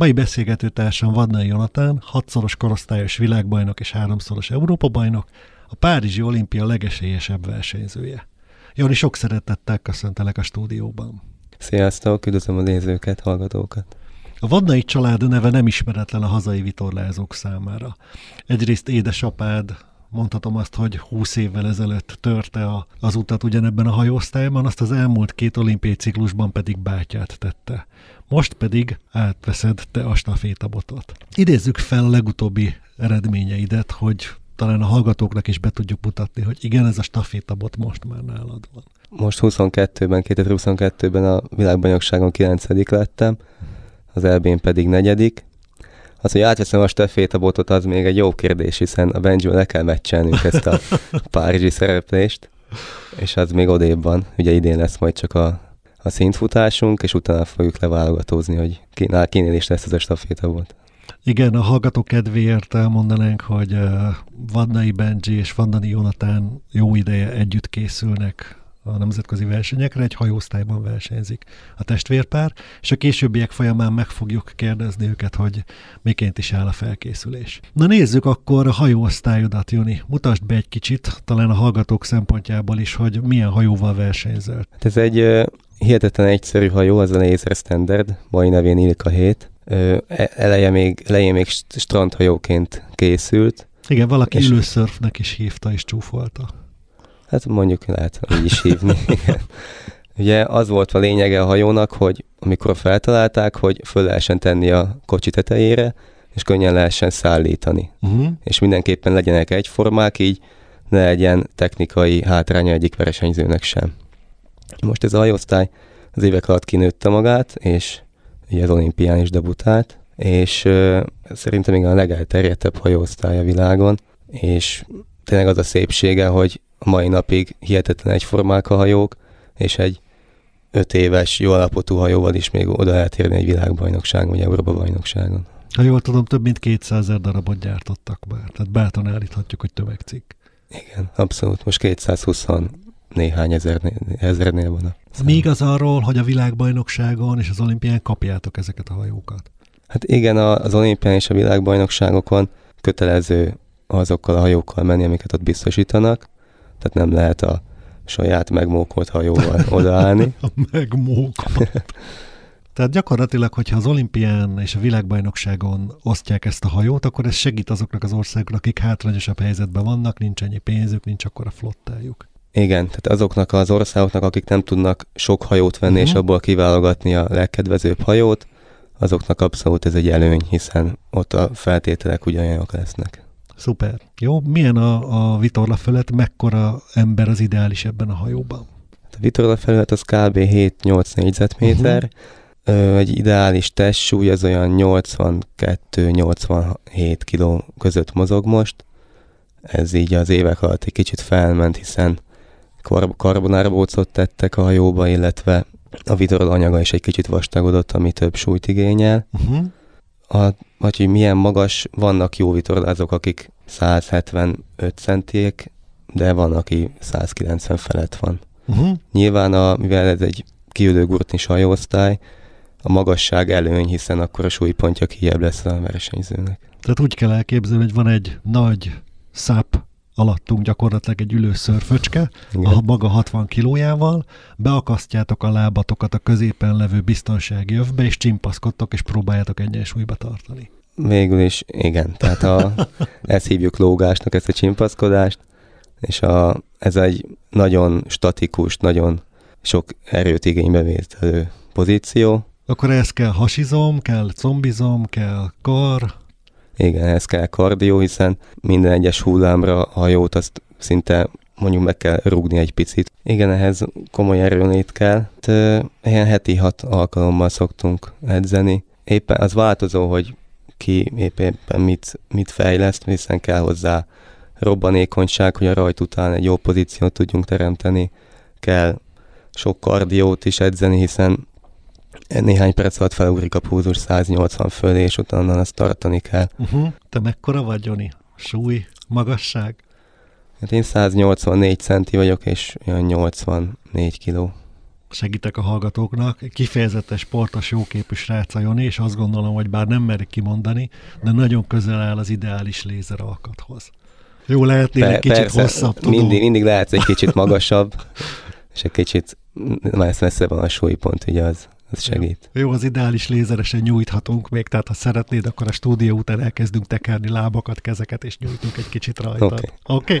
Mai beszélgetőtársam Vadnai Jonatán, hatszoros korosztályos világbajnok és háromszoros Európa-bajnok, a Párizsi olimpia legesélyesebb versenyzője. Jani, sok szeretettel köszöntelek a stúdióban. Sziasztok, üdvözlöm a nézőket, hallgatókat. A Vadnai család neve nem ismeretlen a hazai vitorlázók számára. Egyrészt édesapád, mondhatom azt, hogy 20 évvel ezelőtt törte a, az utat ugyanebben a hajóosztályban, azt az elmúlt két olimpiai ciklusban pedig bátyát tette. Most pedig átveszed te a stafétabotot. Idézzük fel a legutóbbi eredményeidet, hogy talán a hallgatóknak is be tudjuk mutatni, hogy igen, ez a stafétabot most már nálad van. Most 22-ben, 2022-ben a világbajnokságon 9 lettem, az elbén pedig negyedik. Az, hogy átveszem a stafétabotot, az még egy jó kérdés, hiszen a benji le kell meccselnünk ezt a párizsi szereplést, és az még odébb van. Ugye idén lesz majd csak a, a szintfutásunk, és utána fogjuk leválogatózni, hogy kinél, kinél is lesz ez a stafétabot. Igen, a hallgató kedvéért elmondanánk, hogy Vadnai Benji és Vandani Jonatán jó ideje együtt készülnek a nemzetközi versenyekre, egy hajóosztályban versenyzik a testvérpár, és a későbbiek folyamán meg fogjuk kérdezni őket, hogy miként is áll a felkészülés. Na nézzük akkor a hajóosztályodat, Joni. Mutasd be egy kicsit, talán a hallgatók szempontjából is, hogy milyen hajóval versenyzel. Hát ez egy uh, hihetetlen egyszerű hajó, az a Laser Standard, mai nevén Ilka 7. Uh, eleje még, eleje még strandhajóként készült. Igen, valaki és... ülőszörfnek is hívta és csúfolta. Hát mondjuk lehet így is hívni. Ugye az volt a lényege a hajónak, hogy amikor feltalálták, hogy föl lehessen tenni a kocsi tetejére, és könnyen lehessen szállítani. Uh-huh. És mindenképpen legyenek egyformák, így ne legyen technikai hátránya egyik versenyzőnek sem. Most ez a hajóosztály az évek alatt kinőtte magát, és ugye az olimpián is debutált, és uh, szerintem igen a legelterjedtebb hajóosztály a világon, és tényleg az a szépsége, hogy a mai napig hihetetlen egyformák a hajók, és egy öt éves, jó alapotú hajóval is még oda lehet érni egy világbajnokságon, vagy Európa bajnokságon. Ha jól tudom, több mint 200 ezer darabot gyártottak már, tehát bátran állíthatjuk, hogy tömegcikk. Igen, abszolút. Most 220 néhány ezernél, ezernél van a szám. Mi igaz arról, hogy a világbajnokságon és az olimpián kapjátok ezeket a hajókat? Hát igen, az olimpián és a világbajnokságokon kötelező azokkal a hajókkal menni, amiket ott biztosítanak, tehát nem lehet a saját megmókolt hajóval odaállni. a megmókolt. Tehát gyakorlatilag, hogyha az olimpián és a világbajnokságon osztják ezt a hajót, akkor ez segít azoknak az országoknak, akik hátrányosabb helyzetben vannak, nincs ennyi pénzük, nincs akkor a flottájuk. Igen, tehát azoknak az országoknak, akik nem tudnak sok hajót venni, uh-huh. és abból kiválogatni a legkedvezőbb hajót, azoknak abszolút ez egy előny, hiszen ott a feltételek ugyanolyanok lesznek. Szuper. Jó, milyen a, a vitorla felett, mekkora ember az ideális ebben a hajóban? A vitorla felett az kb. 7-8 négyzetméter, uh-huh. egy ideális testsúly az olyan 82-87 kg között mozog most. Ez így az évek alatt egy kicsit felment, hiszen kar- karbonárbócot tettek a hajóba, illetve a vitorla anyaga is egy kicsit vastagodott, ami több súlyt igényel. Uh-huh a, vagy hogy milyen magas, vannak jó vitorlázók, akik 175 centiek, de van, aki 190 felett van. Uh-huh. Nyilván, a, mivel ez egy kiülő gurtnis hajóosztály, a magasság előny, hiszen akkor a súlypontja kijebb lesz a versenyzőnek. Tehát úgy kell elképzelni, hogy van egy nagy száp alattunk gyakorlatilag egy ülő szörföcske, a maga 60 kilójával, beakasztják a lábatokat a középen levő biztonsági övbe, és csimpaszkodtok, és próbáljátok egyensúlyba tartani. Végül is, igen. Tehát a, ezt hívjuk lógásnak, ezt a csimpaszkodást, és a, ez egy nagyon statikus, nagyon sok erőt igénybe vételő pozíció. Akkor ez kell hasizom, kell combizom, kell kar. Igen, ez kell kardió, hiszen minden egyes hullámra a hajót azt szinte mondjuk meg kell rúgni egy picit. Igen, ehhez komoly erőnét kell. Ilyen heti hat alkalommal szoktunk edzeni. Éppen az változó, hogy ki éppen mit, mit fejleszt, hiszen kell hozzá robbanékonyság, hogy a rajt után egy jó pozíciót tudjunk teremteni. Kell sok kardiót is edzeni, hiszen néhány perc alatt felugrik a púzus 180 fölé, és utána azt tartani kell. Uh-huh. Te mekkora vagy, Joni? Súly, magasság? Hát én 184 centi vagyok, és olyan 84 kiló. segítek a hallgatóknak. Kifejezetes sportos, jóképű srác a Joni, és azt gondolom, hogy bár nem merik kimondani, de nagyon közel áll az ideális lézer alkathoz. Jó, lehetnél egy kicsit persze, hosszabb, tudom. Mindig, mindig lehet egy kicsit magasabb, és egy kicsit messze van a súlypont, ugye az, az segít. Jó, az ideális lézeresen nyújthatunk még, tehát ha szeretnéd, akkor a stúdió után elkezdünk tekerni lábakat, kezeket, és nyújtunk egy kicsit rajta. Oké. Okay.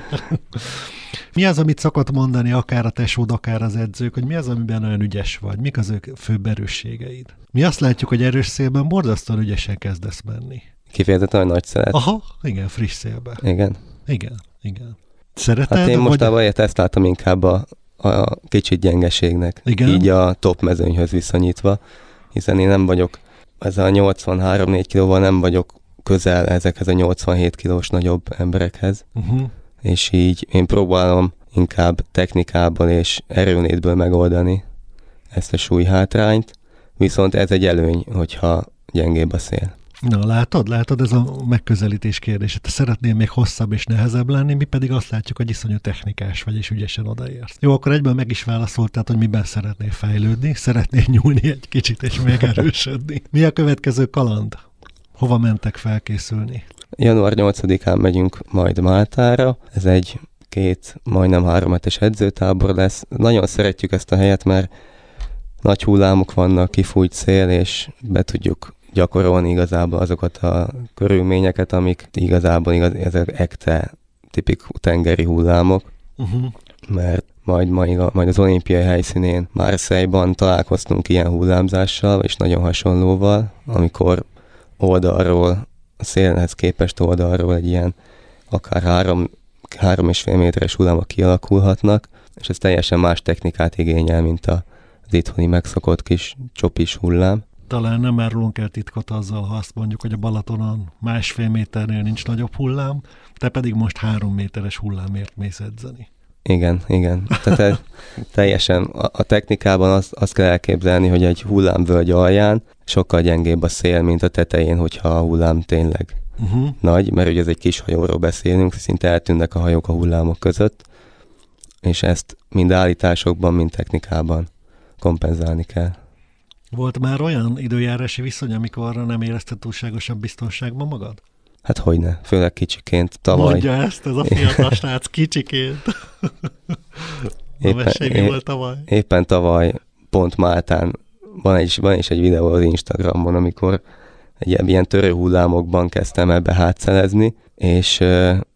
Okay? mi az, amit szokott mondani akár a tesód, akár az edzők, hogy mi az, amiben olyan ügyes vagy? Mik az ők főbb erősségeid? Mi azt látjuk, hogy erős szélben borzasztóan ügyesen kezdesz menni. Kifejezetten nagy szeret. Aha, igen, friss szélben. Igen. Igen, igen. Szereted? Hát én mostában vagy... ezt látom inkább a, a kicsit gyengeségnek. Igen? Így a top mezőnyhöz viszonyítva, hiszen én nem vagyok, ez a 83-4 kilóval nem vagyok közel ezekhez a 87 kilós nagyobb emberekhez, uh-huh. és így én próbálom inkább technikából és erőnétből megoldani ezt a súlyhátrányt, viszont ez egy előny, hogyha gyengébb a szél. Na, látod, látod, ez a megközelítés kérdése. Te szeretnél még hosszabb és nehezebb lenni, mi pedig azt látjuk, hogy iszonyú technikás vagy, és ügyesen odaérsz. Jó, akkor egyben meg is válaszoltál, hogy miben szeretnél fejlődni, szeretnél nyúlni egy kicsit és megerősödni. Mi a következő kaland? Hova mentek felkészülni? Január 8-án megyünk majd Máltára. Ez egy két, majdnem három hetes edzőtábor lesz. Nagyon szeretjük ezt a helyet, mert nagy hullámok vannak, kifújt szél, és be tudjuk gyakorolni igazából azokat a körülményeket, amik igazából igaz, ezek ekte tipik tengeri hullámok, uh-huh. mert majd, majd, majd az olimpiai helyszínén Marseille-ban találkoztunk ilyen hullámzással, és nagyon hasonlóval, amikor oldalról, a szélhez képest oldalról egy ilyen akár három, három és fél méteres hullámok kialakulhatnak, és ez teljesen más technikát igényel, mint az itthoni megszokott kis csopis hullám talán nem árulunk el titkot azzal, ha azt mondjuk, hogy a Balatonon másfél méternél nincs nagyobb hullám, te pedig most három méteres hullámért mész edzeni. Igen, igen. Tehát teljesen a, technikában azt, azt kell elképzelni, hogy egy hullámvölgy alján sokkal gyengébb a szél, mint a tetején, hogyha a hullám tényleg uh-huh. nagy, mert ugye ez egy kis hajóról beszélünk, szinte eltűnnek a hajók a hullámok között, és ezt mind állításokban, mind technikában kompenzálni kell. Volt már olyan időjárási viszony, amikor nem érezted túlságosan biztonságban magad? Hát hogyne, főleg kicsiként tavaly. Mondja ezt, ez a fiatal srác kicsiként. éppen, é, volt tavaly? Éppen tavaly pont Máltán van, egy, van is egy videó az Instagramon, amikor egy ilyen törő hullámokban kezdtem ebbe hátszelezni, és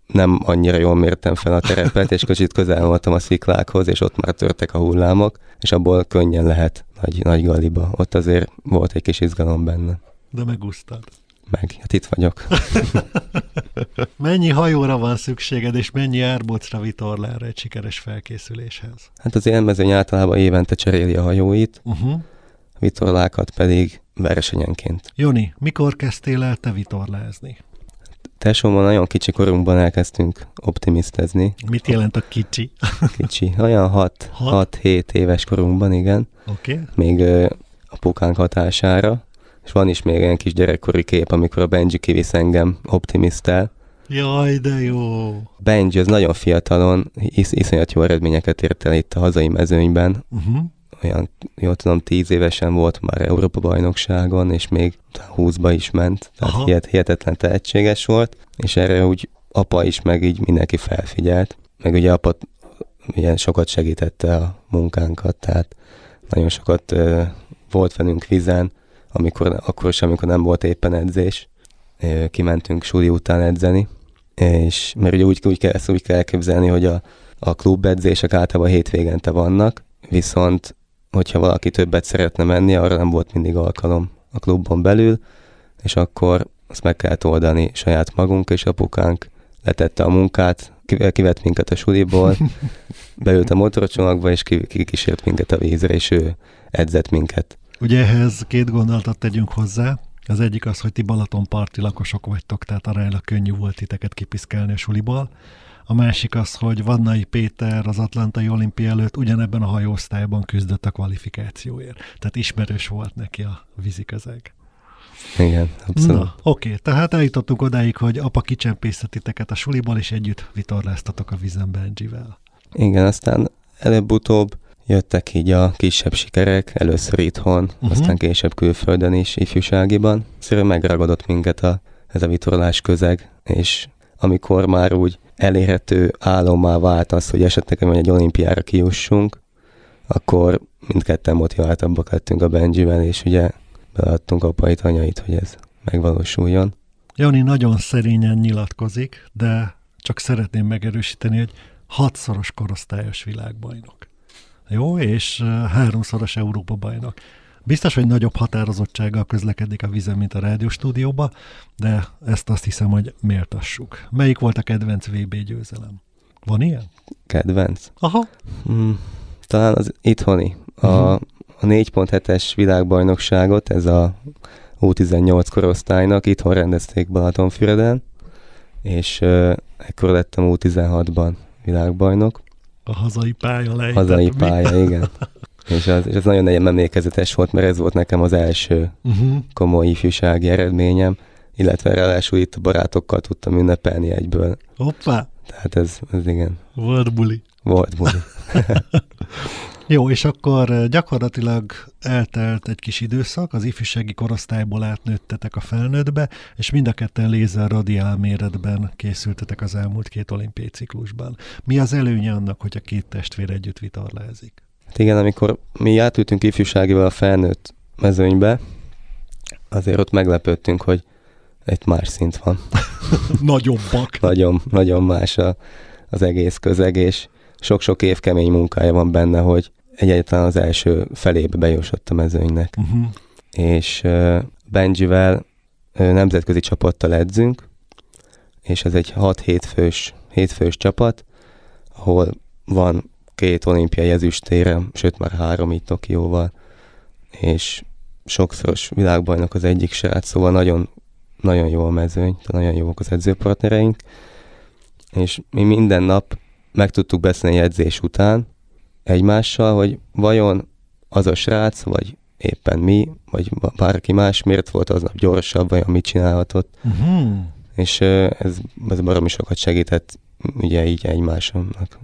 nem annyira jól mértem fel a terepet, és kicsit közel voltam a sziklákhoz, és ott már törtek a hullámok, és abból könnyen lehet nagy, nagy galiba. Ott azért volt egy kis izgalom benne. De megúsztad. Meg, hát itt vagyok. mennyi hajóra van szükséged, és mennyi árbocra vitorlára egy sikeres felkészüléshez? Hát az élmezőny általában évente cseréli a hajóit, uh-huh. vitorlákat pedig versenyenként. Joni, mikor kezdtél el te vitorlázni? Tesómmal nagyon kicsi korunkban elkezdtünk optimisztezni. Mit jelent a kicsi? kicsi, olyan 6-7 éves korunkban, igen. Oké. Okay. Még ö, apukánk hatására. És van is még egy kis gyerekkori kép, amikor a Benji kivisz engem optimisztel. Jaj, de jó! Benji az nagyon fiatalon, is, iszonyat jó eredményeket ért el itt a hazai mezőnyben. Uh-huh olyan, jól tudom, tíz évesen volt már Európa-bajnokságon, és még 20-ba is ment, tehát hihet, hihetetlen tehetséges volt, és erre úgy apa is, meg így mindenki felfigyelt, meg ugye apa ugye sokat segítette a munkánkat, tehát nagyon sokat ö, volt velünk vizen, amikor, akkor sem, amikor nem volt éppen edzés, ö, kimentünk suli után edzeni, és mert ugye úgy, úgy, kell, ezt úgy kell elképzelni, hogy a, a klubedzések általában hétvégente vannak, viszont hogyha valaki többet szeretne menni, arra nem volt mindig alkalom a klubban belül, és akkor azt meg kellett oldani saját magunk, és apukánk letette a munkát, kivett minket a suliból, beült a motorcsomagba, és kikísért minket a vízre, és ő edzett minket. Ugye ehhez két gondolatot tegyünk hozzá. Az egyik az, hogy ti Balatonparti lakosok vagytok, tehát aránylag könnyű volt titeket kipiszkelni a suliból. A másik az, hogy Vannai Péter az Atlantai olimpia előtt ugyanebben a hajóosztályban küzdött a kvalifikációért. Tehát ismerős volt neki a víziközeg. Igen, abszolút. Na, oké, tehát eljutottunk odáig, hogy apa kicsempészetiteket a suliból, és együtt vitorláztatok a vízen Benjivel. Igen, aztán előbb-utóbb jöttek így a kisebb sikerek, először itthon, uh-huh. aztán később külföldön is, ifjúságiban. Szerintem megragadott minket a, ez a vitorlás közeg, és amikor már úgy elérhető álommá vált az, hogy esetleg egy olimpiára kiussunk, akkor mindketten motiváltabbak lettünk a Benjivel, és ugye beadtunk apait, anyait, hogy ez megvalósuljon. Jani nagyon szerényen nyilatkozik, de csak szeretném megerősíteni, hogy hatszoros korosztályos világbajnok. Jó, és háromszoros Európa bajnok. Biztos, hogy nagyobb határozottsággal közlekedik a vizen, mint a rádióstúdióba, de ezt azt hiszem, hogy méltassuk. Melyik volt a kedvenc VB győzelem? Van ilyen? Kedvenc? Aha. Hmm, talán az itthoni. A, uh-huh. a 4.7-es világbajnokságot, ez a U18 korosztálynak itthon rendezték Balatonfüreden, és uh, ekkor lettem U16-ban világbajnok. A hazai pálya lejtett. Hazai mi? pálya, igen. és, az, és az nagyon emlékezetes volt, mert ez volt nekem az első uh-huh. komoly ifjúsági eredményem, illetve ráadásul itt a barátokkal tudtam ünnepelni egyből. Hoppá! Tehát ez, ez igen. Volt buli. Volt buli. Jó, és akkor gyakorlatilag eltelt egy kis időszak, az ifjúsági korosztályból átnőttetek a felnőttbe, és mind a ketten lézer radiál méretben készültetek az elmúlt két olimpiai ciklusban. Mi az előnye annak, hogy a két testvér együtt vitorlázik? Hát igen, amikor mi átültünk ifjúságival a felnőtt mezőnybe, azért ott meglepődtünk, hogy egy más szint van. Nagyobbak. nagyon, nagyon más a, az egész közeg, és sok-sok év kemény munkája van benne, hogy egyáltalán az első felébe bejutott a mezőnynek. Uh-huh. És uh, Benjivel uh, nemzetközi csapattal edzünk, és ez egy 6-7 fős, 7 fős csapat, ahol van két olimpiai ezüstérem, sőt már három itt Tokióval, és sokszoros világbajnok az egyik srác, szóval nagyon, nagyon jó a mezőny, nagyon jók az edzőpartnereink, és mi minden nap meg tudtuk beszélni edzés után egymással, hogy vajon az a srác, vagy éppen mi, vagy bárki más miért volt aznap gyorsabb, vajon mit csinálhatott. Uh-huh. És ez, ez baromi sokat segített ugye így egymásnak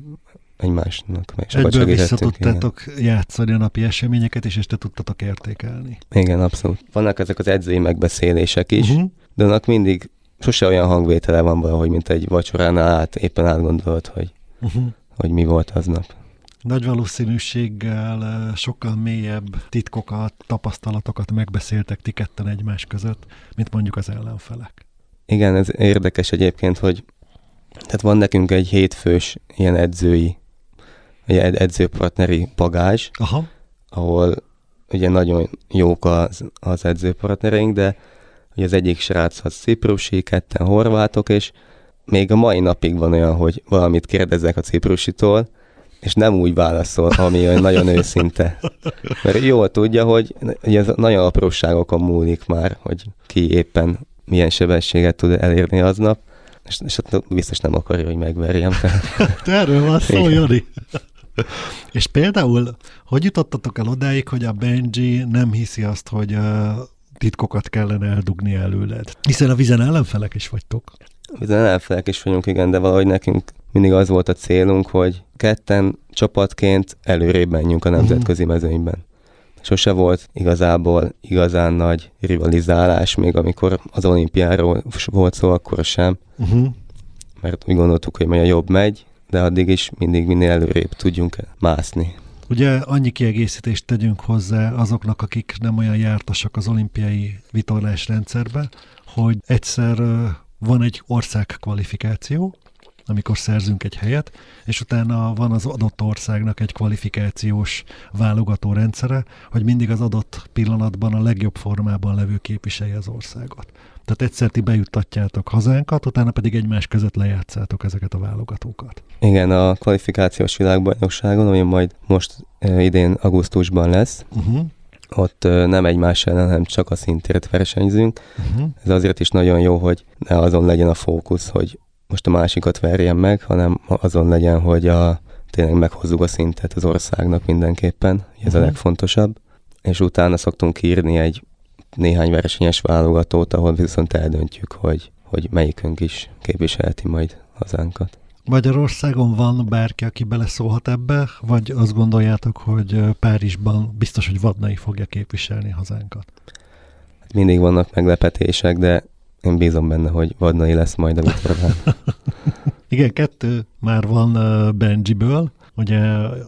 egymásnak meg sokat Egyből vissza tudtátok játszani a napi eseményeket, és, és te tudtatok értékelni. Igen, abszolút. Vannak ezek az edzői megbeszélések is, uh-huh. de annak mindig sose olyan hangvétele van valahogy, mint egy vacsoránál át, éppen átgondolod, hogy uh-huh. hogy mi volt aznap. Nagy valószínűséggel sokkal mélyebb titkokat, tapasztalatokat megbeszéltek ti ketten egymás között, mint mondjuk az ellenfelek. Igen, ez érdekes egyébként, hogy tehát van nekünk egy hétfős ilyen edzői, egy edzőpartneri pagázs, Aha. ahol ugye nagyon jók az, az edzőpartnereink, de hogy az egyik srác az ciprusi, ketten horvátok, és még a mai napig van olyan, hogy valamit kérdezek a ciprusitól, és nem úgy válaszol, ami olyan nagyon őszinte. Mert jól tudja, hogy, ez nagyon apróságokon múlik már, hogy ki éppen milyen sebességet tud elérni aznap, és, és ott biztos nem akarja, hogy megverjem. Te erről van szó, Jani. És például, hogy jutottatok el odáig, hogy a Benji nem hiszi azt, hogy uh, titkokat kellene eldugni előled? Hiszen a vizen ellenfelek is vagytok. Bizony elfelek is vagyunk, igen, de valahogy nekünk mindig az volt a célunk, hogy ketten csapatként előrébb menjünk a mhm. nemzetközi mezőnyben. Sose volt igazából igazán nagy rivalizálás, még amikor az olimpiáról volt szó, akkor sem. Uh-huh. Mert úgy gondoltuk, hogy majd a jobb megy, de addig is mindig minél előrébb tudjunk mászni. Ugye annyi kiegészítést tegyünk hozzá azoknak, akik nem olyan jártasak az olimpiai vitorlás rendszerbe, hogy egyszer van egy ország kvalifikáció, amikor szerzünk egy helyet, és utána van az adott országnak egy kvalifikációs válogató rendszere, hogy mindig az adott pillanatban a legjobb formában levő képviselje az országot. Tehát egyszer ti bejuttatjátok hazánkat, utána pedig egymás között lejátszátok ezeket a válogatókat. Igen, a kvalifikációs világbajnokságon, ami majd most eh, idén augusztusban lesz, uh-huh ott nem egymás ellen, hanem csak a szintért versenyzünk. Uh-huh. Ez azért is nagyon jó, hogy ne azon legyen a fókusz, hogy most a másikat verjen meg, hanem azon legyen, hogy a, tényleg meghozzuk a szintet az országnak mindenképpen, ez uh-huh. a mhm. legfontosabb. És utána szoktunk írni egy néhány versenyes válogatót, ahol viszont eldöntjük, hogy, hogy melyikünk is képviselheti majd hazánkat. Magyarországon van bárki, aki beleszólhat ebbe, vagy azt gondoljátok, hogy Párizsban biztos, hogy Vadnai fogja képviselni hazánkat? Mindig vannak meglepetések, de én bízom benne, hogy Vadnai lesz majd a vitorlán. Igen, kettő már van Benjiből, ugye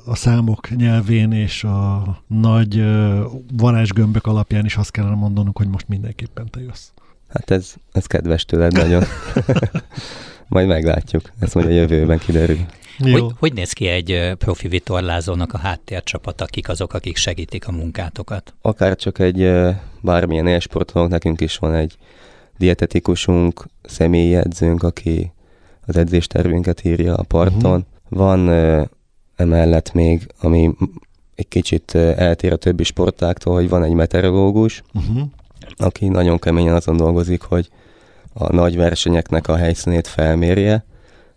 a számok nyelvén és a nagy varázsgömbök alapján is azt kellene mondanunk, hogy most mindenképpen te jössz. Hát ez, ez kedves tőled nagyon. Majd meglátjuk, ezt majd a jövőben kiderül. Jó. Hogy, hogy néz ki egy profi vitorlázónak a háttércsapat, akik azok, akik segítik a munkátokat? Akár csak egy bármilyen élsportolónk, nekünk is van egy dietetikusunk, személyi edzőnk, aki az edzéstervünket írja a parton. Uh-huh. Van emellett még, ami egy kicsit eltér a többi sportáktól, hogy van egy meteorológus, uh-huh. aki nagyon keményen azon dolgozik, hogy a nagy versenyeknek a helyszínét felmérje,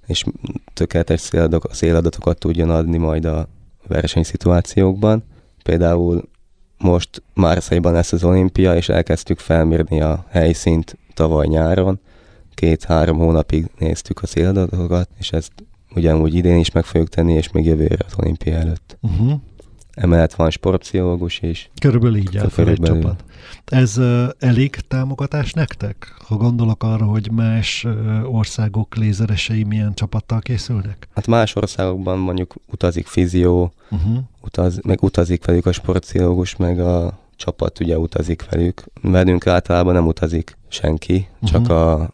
és tökéletes széladatokat tudjon adni majd a versenyszituációkban. Például most Márszaiban lesz az olimpia, és elkezdtük felmérni a helyszínt tavaly nyáron. Két-három hónapig néztük a széladatokat, és ezt ugyanúgy idén is meg fogjuk tenni, és még jövőre az olimpia előtt. Uh-huh. Emellett van sportpszichológus is. Körülbelül így áll fel egy csapat. Ez uh, elég támogatás nektek? Ha gondolok arra, hogy más uh, országok lézeresei milyen csapattal készülnek? Hát más országokban mondjuk utazik fizió, uh-huh. utaz, meg utazik velük a sportpszichológus, meg a csapat ugye utazik velük. Velünk általában nem utazik senki, csak uh-huh. a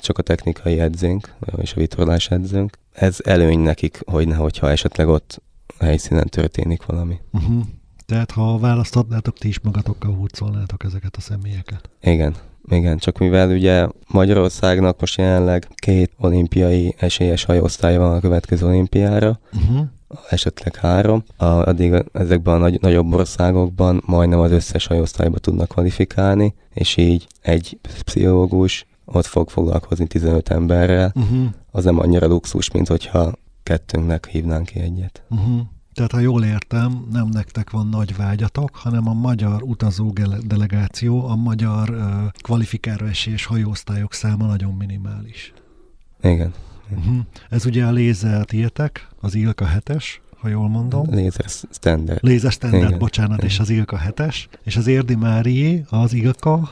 csak a technikai edzőnk, és a vitorlás edzőnk. Ez előny nekik, hogy nehogyha esetleg ott a helyszínen történik valami. Uh-huh. Tehát ha választhatnátok, ti is magatokkal hurcolnátok ezeket a személyeket. Igen, igen, csak mivel ugye Magyarországnak most jelenleg két olimpiai esélyes hajóosztály van a következő olimpiára, uh-huh. Esetleg három, a, addig ezekben a nagy, nagyobb országokban majdnem az összes hajóosztályba tudnak kvalifikálni, és így egy pszichológus ott fog foglalkozni 15 emberrel, uh-huh. az nem annyira luxus, mint hogyha kettőnknek hívnánk ki egyet. Uh-huh. Tehát, ha jól értem, nem nektek van nagy vágyatok, hanem a magyar utazó delegáció, a magyar uh, kvalifikáló esélyes hajóosztályok száma nagyon minimális. Igen. Uh-huh. Ez ugye a lézer tietek, az Ilka 7-es, ha jól mondom. Lézer standard. Lézer standard, Igen. bocsánat, Igen. és az Ilka 7-es. És az Érdi Márié, az Ilka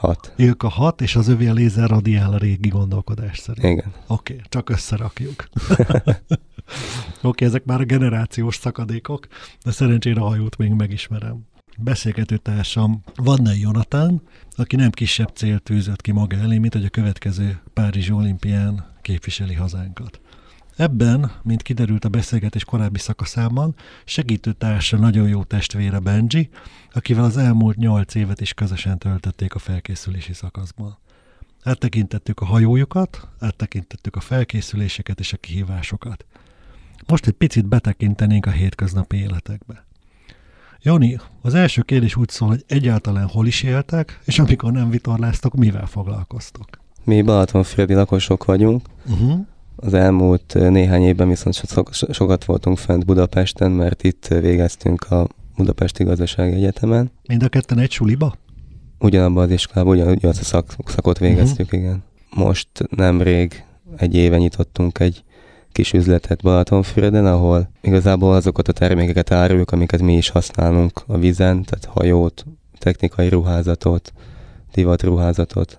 6. Ilka 6, és az övé a lézer radiál a régi gondolkodás szerint. Igen. Oké, okay, csak összerakjuk. Oké, okay, ezek már a generációs szakadékok, de szerencsére a hajót még megismerem. Beszélgető társam Vannai Jonatán, aki nem kisebb célt tűzött ki maga elé, mint hogy a következő Párizsi olimpián képviseli hazánkat. Ebben, mint kiderült a beszélgetés korábbi szakaszában, segítő társa nagyon jó testvére Benji, akivel az elmúlt nyolc évet is közösen töltötték a felkészülési szakaszban. Áttekintettük a hajójukat, áttekintettük a felkészüléseket és a kihívásokat. Most egy picit betekintenénk a hétköznapi életekbe. Joni, az első kérdés úgy szól, hogy egyáltalán hol is éltek, és amikor nem vitorláztok, mivel foglalkoztok? Mi Balatonfüredi lakosok vagyunk. Uh-huh. Az elmúlt néhány évben viszont sokat voltunk fent Budapesten, mert itt végeztünk a Budapesti Gazdasági Egyetemen. Mind a ketten egy suliba? Ugyanabban az iskolában, ugyanazt a szak, szakot végeztük, uh-huh. igen. Most nemrég egy éve nyitottunk egy kis üzletet Balatonfüreden, ahol igazából azokat a termékeket áruljuk, amiket mi is használunk a vizen, tehát hajót, technikai ruházatot, divatruházatot,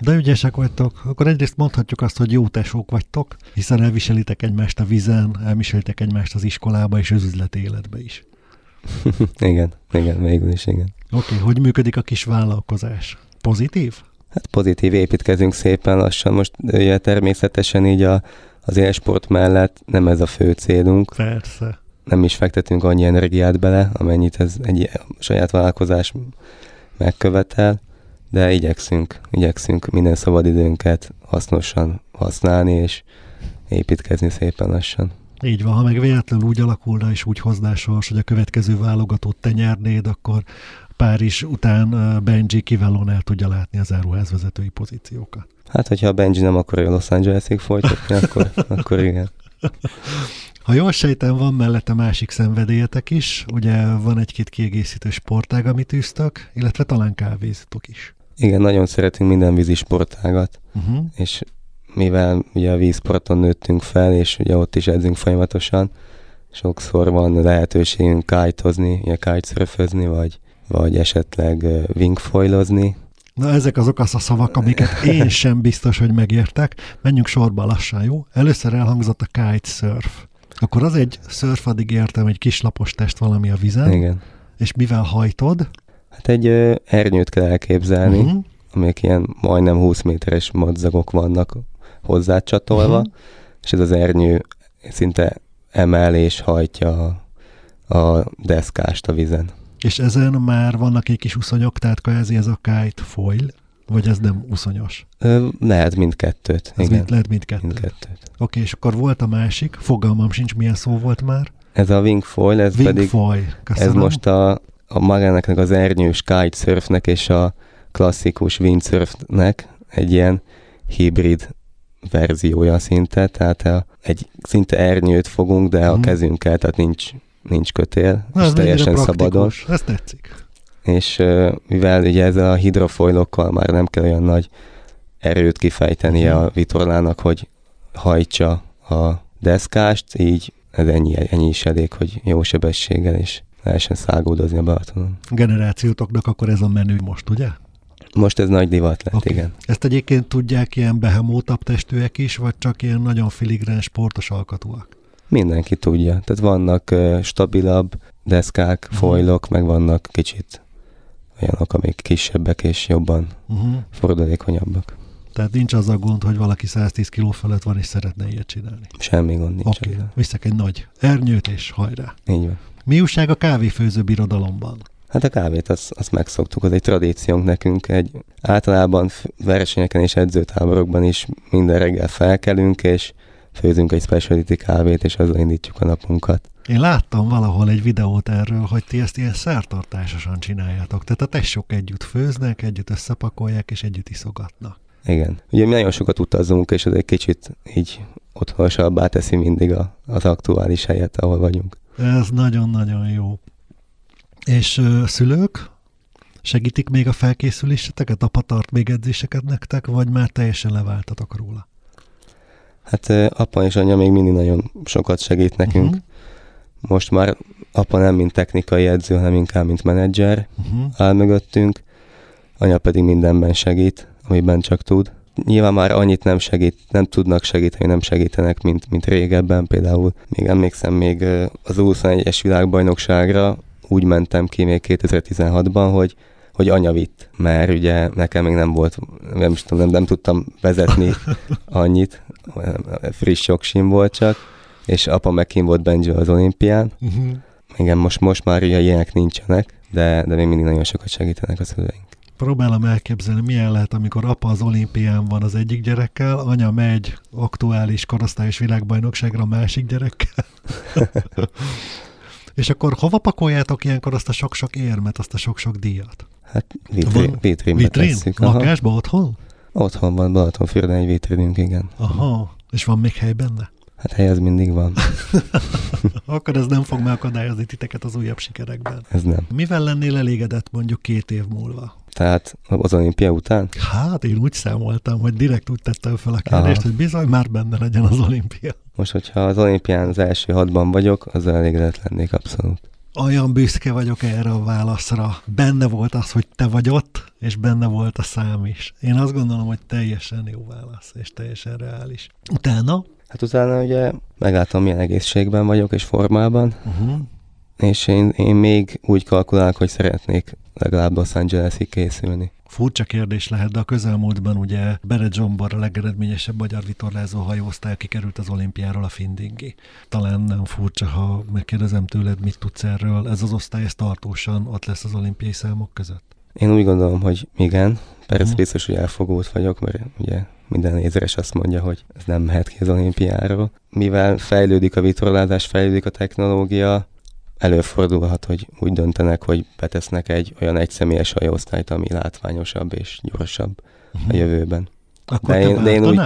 de ügyesek vagytok. Akkor egyrészt mondhatjuk azt, hogy jó tesók vagytok, hiszen elviselitek egymást a vizen, elviselitek egymást az iskolába és az üzleti életbe is. igen, igen, végül is igen. Oké, okay, hogy működik a kis vállalkozás? Pozitív? Hát pozitív, építkezünk szépen lassan. Most ugye természetesen így a, az élsport mellett nem ez a fő célunk. Persze. Nem is fektetünk annyi energiát bele, amennyit ez egy saját vállalkozás megkövetel de igyekszünk, igyekszünk minden szabadidőnket hasznosan használni, és építkezni szépen lassan. Így van, ha meg véletlenül úgy alakulna és úgy hozná sors, hogy a következő válogatót te nyernéd, akkor Párizs után Benji kiválóan el tudja látni az áruházvezetői pozíciókat. Hát, hogyha a Benji nem akarja Los Angelesig folytatni, akkor, akkor igen. Ha jól sejtem, van mellette másik szenvedélyetek is, ugye van egy-két kiegészítő sportág, amit űztök, illetve talán kávéztok is. Igen, nagyon szeretünk minden vízi sportágat, uh-huh. és mivel ugye a vízparton nőttünk fel, és ugye ott is edzünk folyamatosan, sokszor van lehetőségünk kite-ozni, kitesurfözni, vagy, vagy esetleg wingfoilozni. Na ezek azok az a szavak, amiket én sem biztos, hogy megértek. Menjünk sorba lassan, jó? Először elhangzott a kitesurf. Akkor az egy surf, addig értem, egy kislapos test valami a vízen. Igen. És mivel hajtod? Hát egy ö, ernyőt kell elképzelni, uh-huh. amelyek ilyen majdnem 20 méteres madzagok vannak hozzácsatolva, uh-huh. és ez az ernyő szinte emel és hajtja a, a deszkást a vizen. És ezen már vannak egy kis uszonyok, tehát kvázi ez a kite foil, vagy ez nem uszonyos? Ö, lehet mindkettőt. Ez igen. mind, lehet mindkettőt. mindkettőt. Oké, okay, és akkor volt a másik, fogalmam sincs, milyen szó volt már. Ez a wingfoil, ez Wing pedig foil. ez most a, a magának az ernyős kitesurfnek és a klasszikus windsurfnek egy ilyen hibrid verziója szinte, tehát a, egy szinte ernyőt fogunk, de a Mhm. kezünkkel, tehát nincs, nincs kötél, Na, és teljesen szabadon. Ez tetszik. És ö, mivel ugye ezzel a hidrofoilokkal már nem kell olyan nagy erőt kifejtenie Mhm. a vitorlának, hogy hajtsa a deszkást, így ez ennyi, ennyi is elég, hogy jó sebességgel is lehessen száguldozni a Balatonon. Generációtoknak akkor ez a menü most, ugye? Most ez nagy divat lett, okay. igen. Ezt egyébként tudják ilyen behemótabb testűek is, vagy csak ilyen nagyon filigrán sportos alkatúak? Mindenki tudja. Tehát vannak ö, stabilabb deszkák, Mhm. foilok, meg vannak kicsit olyanok, amik kisebbek és jobban Uh-huh. fordulékonyabbak. Tehát nincs az a gond, hogy valaki 110 kiló fölött van, és szeretne ilyet csinálni. Semmi gond nincs. Oké, okay. viszek egy nagy ernyőt, és hajrá. Így van. Mi újság a kávéfőző birodalomban? Hát a kávét, azt, azt megszoktuk, az egy tradíciónk nekünk. Egy, általában versenyeken és edzőtáborokban is minden reggel felkelünk, és főzünk egy speciality kávét, és azzal indítjuk a napunkat. Én láttam valahol egy videót erről, hogy ti ezt ilyen szertartásosan csináljátok. Tehát a tesók együtt főznek, együtt összepakolják, és együtt iszogatnak. Igen. Ugye mi nagyon sokat utazunk, és ez egy kicsit így otthonosabbá teszi mindig a, az aktuális helyet, ahol vagyunk. Ez nagyon-nagyon jó. És ö, szülők segítik még a felkészüléseteket, apa tart még edzéseket nektek, vagy már teljesen leváltatok róla? Hát apa és anya még mindig nagyon sokat segít nekünk. Uh-huh. Most már apa nem mint technikai edző, hanem inkább mint menedzser Uh-huh. áll mögöttünk, anya pedig mindenben segít, amiben csak tud. Nyilván már annyit nem segít, nem tudnak segíteni, nem segítenek, mint, mint régebben. Például még emlékszem, még az 21-es világbajnokságra úgy mentem ki még 2016-ban, hogy hogy anya vitt, mert ugye nekem még nem volt, nem is tudom, nem, nem tudtam vezetni annyit, friss jogsim volt csak, és apa meg kim volt Benji az olimpián. Uh-huh. Igen, most, most már ugye ilyenek nincsenek, de, de még mindig nagyon sokat segítenek a szüleink. Próbálom elképzelni, milyen lehet, amikor apa az olimpián van az egyik gyerekkel, anya megy aktuális korosztályos világbajnokságra a másik gyerekkel. És akkor hova pakoljátok ilyenkor azt a sok-sok érmet, azt a sok-sok díjat? Hát vitrin, Van vitrínbe Vitrin? tesszük. Aha. Lakásba, otthon? Otthon van Balatonfürdőn egy vitrinünk, igen. Aha. És van még hely benne? Hát hely az mindig van, Akkor ez nem fog megakadályozni titeket az újabb sikerekben. ez nem. Mivel lennél elégedett mondjuk két év múlva? Tehát az olimpia után? Hát én úgy számoltam, hogy direkt úgy tettem fel a kérdést, Aha. hogy bizony már benne legyen az olimpia. Most, hogyha az olimpián az első hatban vagyok, azzal elégedett lennék abszolút. Olyan büszke vagyok erre a válaszra. Benne volt az, hogy te vagy ott, és benne volt a szám is. Én azt gondolom, hogy teljesen jó válasz, és teljesen reális. Utána? Hát utána ugye megláttam, milyen egészségben vagyok és formában, Uh-huh. és én, én még úgy kalkulálok, hogy szeretnék legalább Los Angelesig készülni. Furcsa kérdés lehet, de a közelmúltban ugye Beret Zsombor a legeredményesebb magyar vitorlázó hajóosztály, aki került az olimpiáról a Findingi. Talán nem furcsa, ha megkérdezem tőled, mit tudsz erről. Ez az osztály ez tartósan ott lesz az olimpiai számok között? Én úgy gondolom, hogy igen, persze Mhm. biztos, hogy elfogult vagyok, mert ugye minden nézeres azt mondja, hogy ez nem mehet ki az olimpiáról. Mivel fejlődik a vitorlázás, fejlődik a technológia, előfordulhat, hogy úgy döntenek, hogy betesznek egy olyan egyszemélyes hajóosztályt, ami látványosabb és gyorsabb a jövőben. Akkor De én- de én úgy-?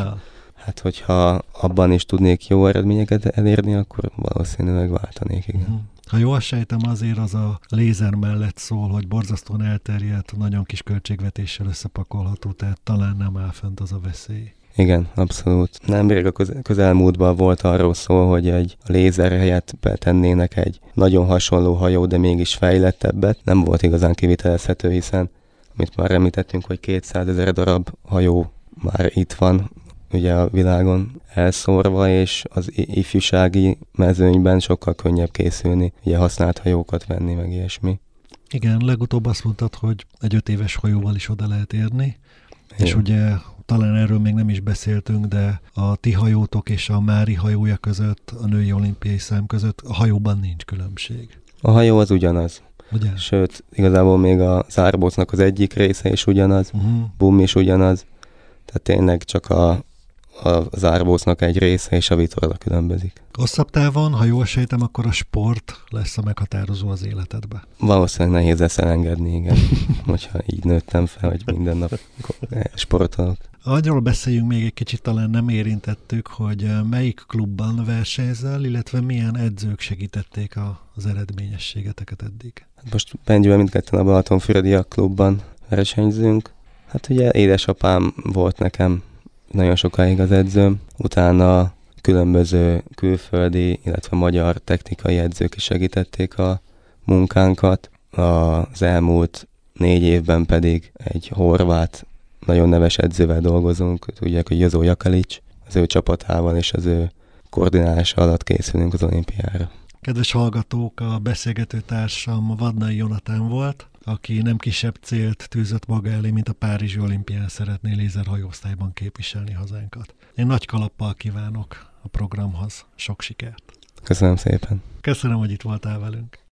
Hát, hogyha abban is tudnék jó eredményeket elérni, akkor valószínűleg váltanék, igen. Mhm. Ha jól sejtem, azért az a lézer mellett szól, hogy borzasztóan elterjedt, nagyon kis költségvetéssel összepakolható, tehát talán nem áll fent az a veszély. Igen, abszolút. Nemrég a közelmúltban volt arról szó, hogy egy lézer helyett betennének egy nagyon hasonló hajó, de mégis fejlettebbet. Nem volt igazán kivitelezhető, hiszen amit már említettünk, hogy 200 ezer darab hajó már itt van, ugye a világon elszórva, és az ifjúsági mezőnyben sokkal könnyebb készülni, ugye használt hajókat venni, meg ilyesmi. Igen, legutóbb azt mondtad, hogy egy öt éves hajóval is oda lehet érni, Igen. és ugye talán erről még nem is beszéltünk, de a ti hajótok és a Mári hajója között, a női olimpiai szám között a hajóban nincs különbség. A hajó az ugyanaz. Ugye? Sőt, igazából még a zárbócnak az egyik része is ugyanaz, uh-huh. bum is ugyanaz. Tehát tényleg csak a, a zárbócnak egy része és a vitorla különbözik. Hosszabb távon, ha jól sejtem, akkor a sport lesz a meghatározó az életedbe. Valószínűleg nehéz lesz elengedni, igen. hogyha így nőttem fel, hogy minden nap sportolok. Arról beszéljünk még egy kicsit, talán nem érintettük, hogy melyik klubban versenyzel, illetve milyen edzők segítették az eredményességeteket eddig. Hát most Bengyővel mindketten a Balatonfürediak klubban versenyzünk. Hát ugye édesapám volt nekem nagyon sokáig az edzőm, utána különböző külföldi, illetve magyar technikai edzők is segítették a munkánkat. Az elmúlt négy évben pedig egy horvát, nagyon neves edzővel dolgozunk, tudják, hogy Jozó Jakalics, az ő csapatával és az ő koordinálása alatt készülünk az olimpiára. Kedves hallgatók, a beszélgető társam Vadnai Jonatán volt, aki nem kisebb célt tűzött maga elé, mint a Párizsi olimpián szeretné lézerhajóosztályban képviselni hazánkat. Én nagy kalappal kívánok a programhoz sok sikert. Köszönöm szépen. Köszönöm, hogy itt voltál velünk.